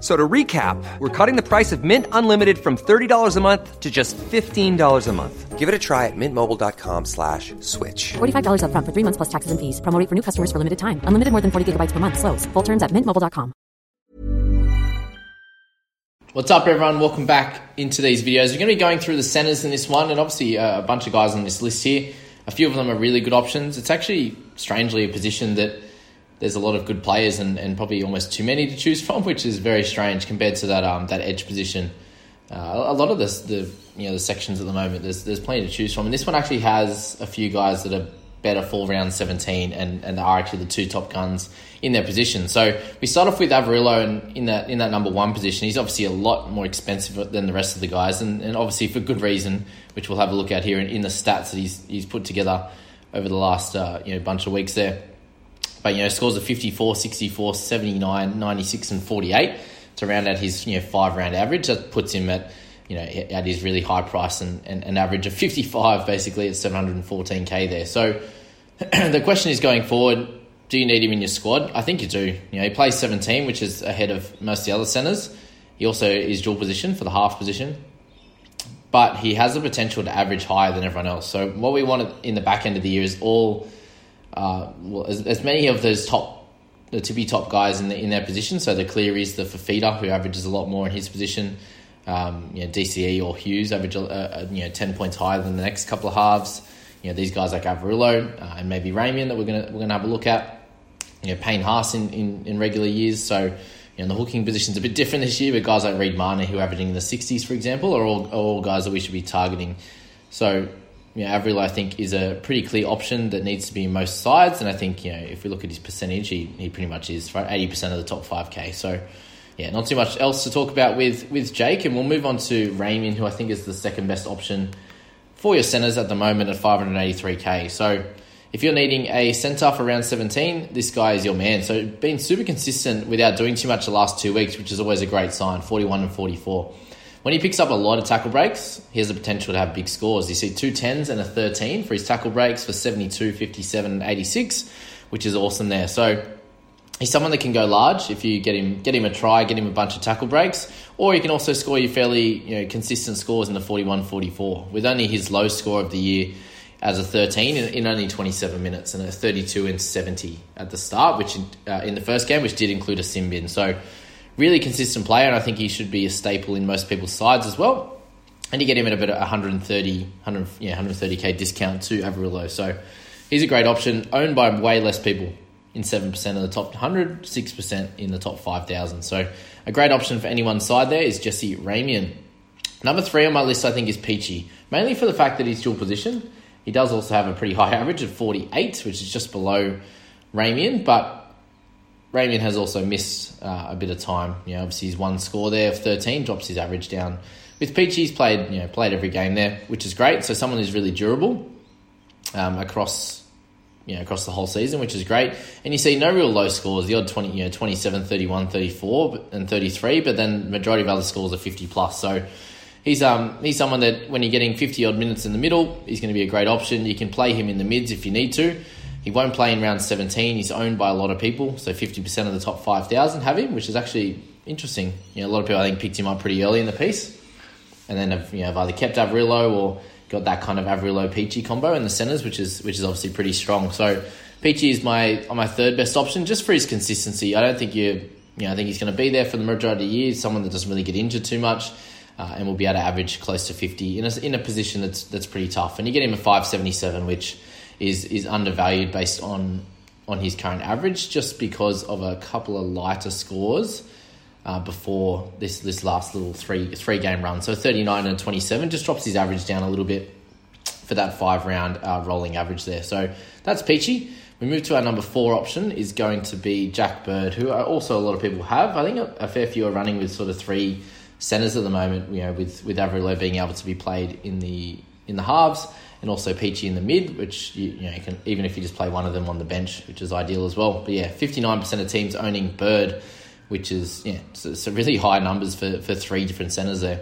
So to recap, we're cutting the price of Mint Unlimited from $30 a month to just $15 a month. Give it a try at mintmobile.com slash switch. $45 upfront for three months plus taxes and fees. Promo rate for new customers for limited time. Unlimited more than 40 gigabytes per month. Slows. Full terms at mintmobile.com. What's up, everyone? Welcome back into these videos. We're going to be going through the centers in this one, and obviously uh, a bunch of guys on this list here. A few of them are really good options. It's actually strangely a position that there's a lot of good players and, and probably almost too many to choose from, which is very strange compared to that um, that edge position. Uh, a lot of this, the you know the sections at the moment, there's there's plenty to choose from, and this one actually has a few guys that are better for round 17 and, and are actually the two top guns in their position. So we start off with Averillo and in that in that number one position. He's obviously a lot more expensive than the rest of the guys, and, and obviously for good reason, which we'll have a look at here in, in the stats that he's he's put together over the last uh, you know bunch of weeks there. But, you know, scores of 54, 64, 79, 96, and 48 to round out his, you know, five round average. That puts him at, you know, at his really high price and, an average of 55 basically at 714k there. So the question is going forward, do you need him in your squad? I think you do. You know, he plays 17, which is ahead of most of the other centres. He also is dual position for the half position. But he has the potential to average higher than everyone else. So what we want in the back end of the year is all uh, well, as, as many of those top the tippy top guys in the, in their position. So the Clearys, the Fifita, who averages a lot more in his position. Um, you know, DCE or Hughes average uh, you know ten points higher than the next couple of halves. You know, these guys like Averillo uh, and maybe Ramien that we're gonna we're gonna have a look at. You know, Payne Haas in, in, in regular years. So you know, the hooking position's a bit different this year, but guys like Reid Mahoney, who are averaging in the 60s, for example, are all, are all guys that we should be targeting. So you know, Avril, I think, is a pretty clear option that needs to be in most sides. And I think, you know, if we look at his percentage, he, he pretty much is for 80% of the top 5K. So, yeah, not too much else to talk about with, with Jake. And we'll move on to Ramien, who I think is the second best option for your centres at the moment at 583K. So, if you're needing a centre for round 17, this guy is your man. So, been super consistent without doing too much the last two weeks, which is always a great sign 41 and 44. When he picks up a lot of tackle breaks, he has the potential to have big scores. You see two 10s and a 13 for his tackle breaks for 72, 57, and 86, which is awesome there. So he's someone that can go large if you get him get him a try, get him a bunch of tackle breaks, or you can also score you fairly you know consistent scores in the 41 44 with only his low score of the year as a 13 in, in only 27 minutes and a 32 and 70 at the start, which uh, in the first game, which did include a sin bin. So really consistent player, and I think he should be a staple in most people's sides as well. And you get him at about 130, 100, yeah, 130k discount to Averillo. So he's a great option, owned by way less people in 7% of the top 100, 6% in the top 5,000. So a great option for anyone's side there is Jesse Ramien. Number three on my list, I think, is Peachey, mainly for the fact that he's dual position. He does also have a pretty high average of 48, which is just below Ramien, but Ramien has also missed uh, a bit of time. You know, obviously he's one score there of 13, drops his average down. With Peachey, he's played, you know, played every game there, which is great. So someone who's really durable um, across, you know, across the whole season, which is great. And you see no real low scores, the odd 20, you know, 27, 31, 34, and 33, but then majority of other scores are 50 plus. So he's um he's someone that when you're getting 50 odd minutes in the middle, he's going to be a great option. You can play him in the mids if you need to. He won't play in round 17. He's owned by a lot of people, so 50% of the top 5,000 have him, which is actually interesting. You know, a lot of people I think picked him up pretty early in the piece, and then have you know have either kept Averillo or got that kind of Averillo Peachey combo in the centers, which is which is obviously pretty strong. So Peachey is my my third best option just for his consistency. I don't think you you know I think he's going to be there for the majority of the year. Someone that doesn't really get injured too much. Uh, and will be able to average close to 50 in a, in a position that's that's pretty tough. And you get him a 577, which is is undervalued based on on his current average, just because of a couple of lighter scores uh, before this this last little three three game run. So 39 and 27 just drops his average down a little bit for that five round uh, rolling average there. So that's Peachey. We move to our number four option is going to be Jack Bird, who also a lot of people have. I think a, a fair few are running with sort of three centers at the moment. You know, with with Averillo being able to be played in the in the halves and also Peachey in the mid, which you, you know you can even if you just play one of them on the bench, which is ideal as well. But yeah, fifty nine percent of teams owning Bird which is yeah, so, so really high numbers for, for three different centers there.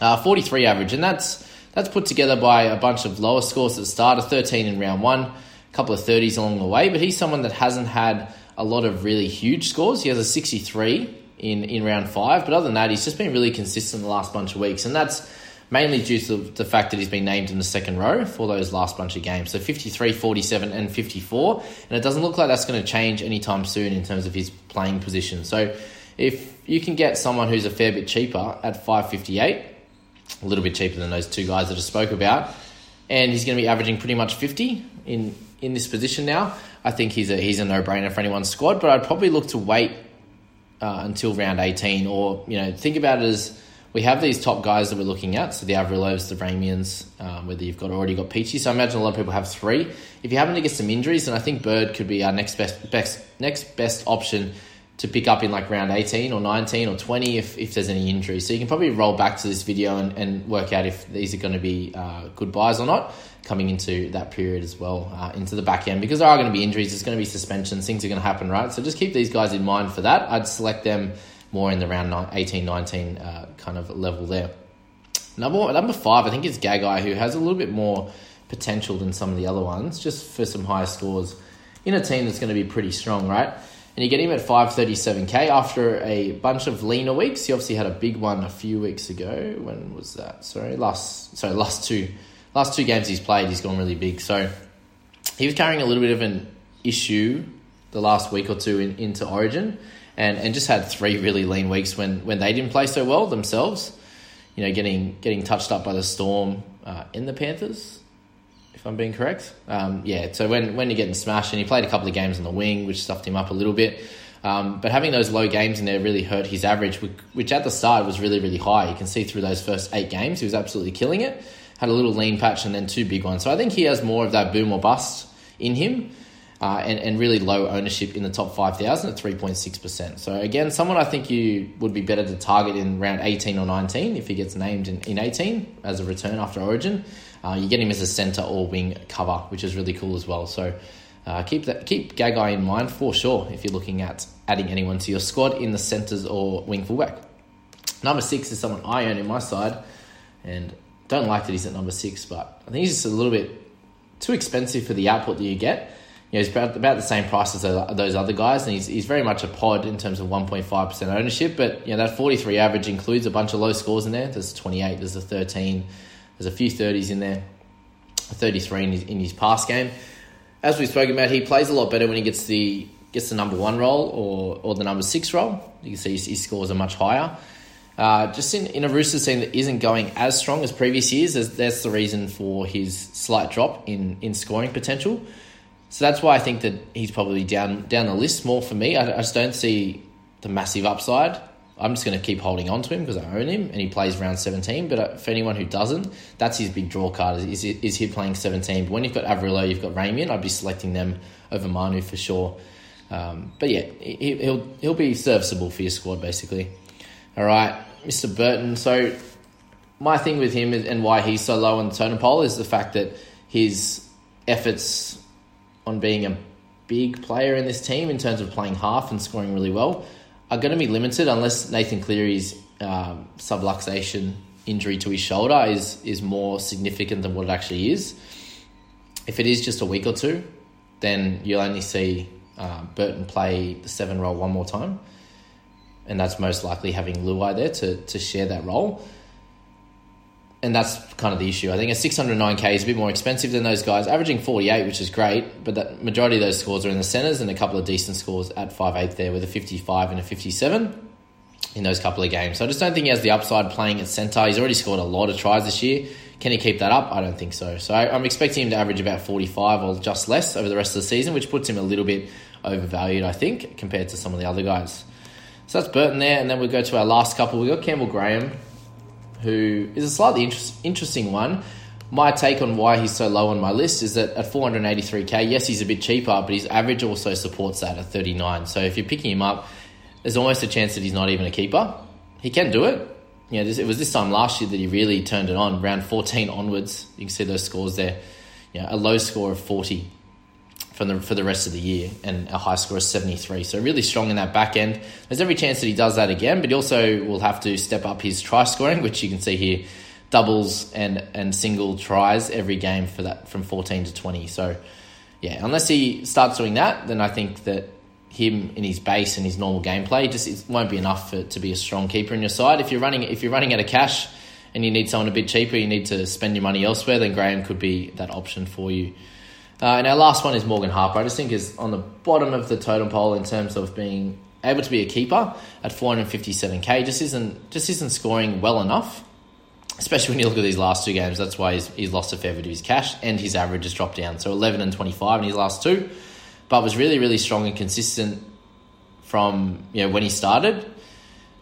Uh, 43 average, and that's that's put together by a bunch of lower scores at the start, a 13 in round one, a couple of 30s along the way, but he's someone that hasn't had a lot of really huge scores. He has a 63 in, in round five, but other than that, he's just been really consistent the last bunch of weeks, and that's mainly due to the fact that he's been named in the second row for those last bunch of games. So 53, 47, and 54. And it doesn't look like that's going to change anytime soon in terms of his playing position. So if you can get someone who's a fair bit cheaper at 558, a little bit cheaper than those two guys that I spoke about, and he's going to be averaging pretty much 50 in, in this position now, I think he's a, he's a no brainer for anyone's squad. But I'd probably look to wait uh, until round 18 or, you know, think about it as we have these top guys that we're looking at. So the Averillos, the Ramiens, um, whether you've got already got Peachey. So I imagine a lot of people have three. If you happen to get some injuries, then I think Bird could be our next best, best next best option to pick up in like round 18 or 19 or 20 if, if there's any injuries. So you can probably roll back to this video and, and work out if these are going to be uh, good buys or not coming into that period as well, uh, into the back end. Because there are going to be injuries, there's going to be suspensions, things are going to happen, right? So just keep these guys in mind for that. I'd select them more in the round 18, 19 uh, kind of level there. Number number five, I think is Gagai, who has a little bit more potential than some of the other ones, just for some higher scores in a team that's going to be pretty strong, right? And you get him at 537k after a bunch of leaner weeks. He obviously had a big one a few weeks ago. When was that? Sorry, last sorry last two last two games he's played, he's gone really big. So he was carrying a little bit of an issue the last week or two in, into Origin and, and just had three really lean weeks when, when they didn't play so well themselves. You know, getting getting touched up by the Storm uh, in the Panthers, if I'm being correct. Um, yeah, so when, when you're getting smashed, and he played a couple of games on the wing, which stuffed him up a little bit. Um, but having those low games in there really hurt his average, which at the start was really, really high. You can see through those first eight games, he was absolutely killing it. Had a little lean patch and then two big ones. So I think he has more of that boom or bust in him uh, and, and really low ownership in the top 5,000 at 3.6%. So, again, someone I think you would be better to target in round 18 or 19 if he gets named in, in 18 as a return after Origin. Uh, you get him as a centre or wing cover, which is really cool as well. So, uh, keep that keep Gagai in mind for sure if you're looking at adding anyone to your squad in the centres or wing fullback. Number six is someone I own in my side, and don't like that he's at number six, but I think he's just a little bit too expensive for the output that you get you know, he's about, about the same price as those other guys, and he's, he's very much a pod in terms of 1.5% ownership. But you know, that 43 average includes a bunch of low scores in there. There's 28, there's a 13, there's a few 30s in there, a 33 in his, in his pass game. As we've spoken about, he plays a lot better when he gets the gets the number one role or, or the number six role. You can see his, his scores are much higher. Uh, just in, in a Roosters team that isn't going as strong as previous years, that's the reason for his slight drop in, in scoring potential. So that's why I think that he's probably down down the list more for me. I, I just don't see the massive upside. I'm just going to keep holding on to him because I own him and he plays round 17. But uh, for anyone who doesn't, that's his big draw card is, is, he playing 17. But when you've got Averillo, you've got Ramien, I'd be selecting them over Manu for sure. Um, but yeah, he, he'll, he'll be serviceable for your squad basically. All right, Mr. Burton. So my thing with him and why he's so low on the totem pole is the fact that his efforts on being a big player in this team in terms of playing half and scoring really well are going to be limited unless Nathan Cleary's um, subluxation injury to his shoulder is is more significant than what it actually is. If it is just a week or two, then you'll only see uh, Burton play the seven role one more time, and that's most likely having Luai there to to share that role. And that's kind of the issue. I think a 609k is a bit more expensive than those guys, averaging 48, which is great, but the majority of those scores are in the centres and a couple of decent scores at 5'8 there with a 55 and a 57 in those couple of games. So I just don't think he has the upside playing at centre. He's already scored a lot of tries this year. Can he keep that up? I don't think so. So I'm expecting him to average about 45 or just less over the rest of the season, which puts him a little bit overvalued, I think, compared to some of the other guys. So that's Burton there, and then we go to our last couple. We've got Campbell Graham, who is a slightly inter- interesting one. My take on why he's so low on my list is that at 483k, yes, he's a bit cheaper, but his average also supports that at 39. So if you're picking him up, there's almost a chance that he's not even a keeper. He can do it. You know, this, it was this time last year that he really turned it on. Round 14 onwards, you can see those scores there. You know, a low score of 40 from the, for the rest of the year and a high score of 73. So really strong in that back end. There's every chance that he does that again, but he also will have to step up his try scoring, which you can see here, doubles and, and single tries every game for that from 14 to 20. So yeah, unless he starts doing that, then I think that him in his base and his normal gameplay just it won't be enough for, to be a strong keeper in your side. If you're running if you're running out of cash and you need someone a bit cheaper, you need to spend your money elsewhere, then Graham could be that option for you. Uh, and our last one is Morgan Harper. I just think is on the bottom of the totem pole in terms of being able to be a keeper at 457k. Just isn't just isn't scoring well enough, especially when you look at these last two games. That's why he's, he's lost a fair bit of his cash and his average has dropped down. So 11 and 25 in his last two but was really, really strong and consistent from you know when he started.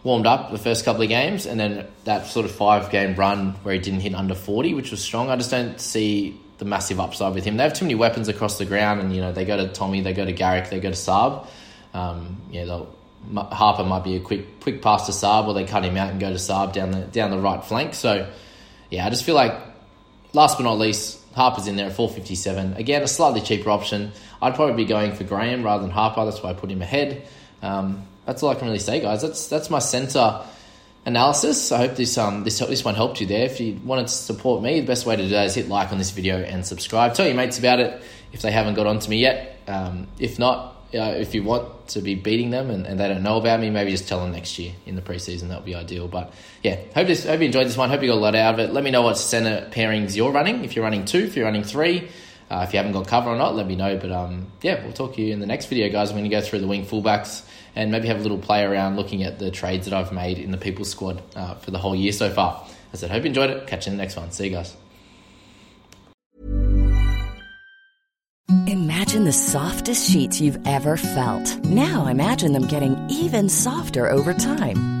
Warmed up the first couple of games, and then that sort of five game run where he didn't hit under forty, which was strong. I just don't see the massive upside with him. They have too many weapons across the ground, and you know they go to Tommy, they go to Garrick, they go to Saab. Um, yeah, Harper might be a quick quick pass to Saab, or they cut him out and go to Saab down the down the right flank. So, yeah, I just feel like last but not least, Harper's in there at 457. Again, a slightly cheaper option. I'd probably be going for Graham rather than Harper. That's why I put him ahead. Um, that's all I can really say, guys. That's that's my centre analysis. I hope this um this this one helped you there. If you wanted to support me, the best way to do that is hit like on this video and subscribe. Tell your mates about it if they haven't got on to me yet. Um, if not, uh, if you want to be beating them and, and, they don't know about me, maybe just tell them next year in the preseason. That would be ideal. But yeah, hope this hope you enjoyed this one. Hope you got a lot out of it. Let me know what center pairings you're running. If you're running two, if you're running three, uh, if you haven't got cover or not, let me know. But um, yeah, we'll talk to you in the next video, guys. I'm going to go through the wing fullbacks and maybe have a little play around looking at the trades that I've made in the people's squad uh, for the whole year so far. I said, hope you enjoyed it. Catch you in the next one. See you guys. Imagine the softest sheets you've ever felt. Now imagine them getting even softer over time.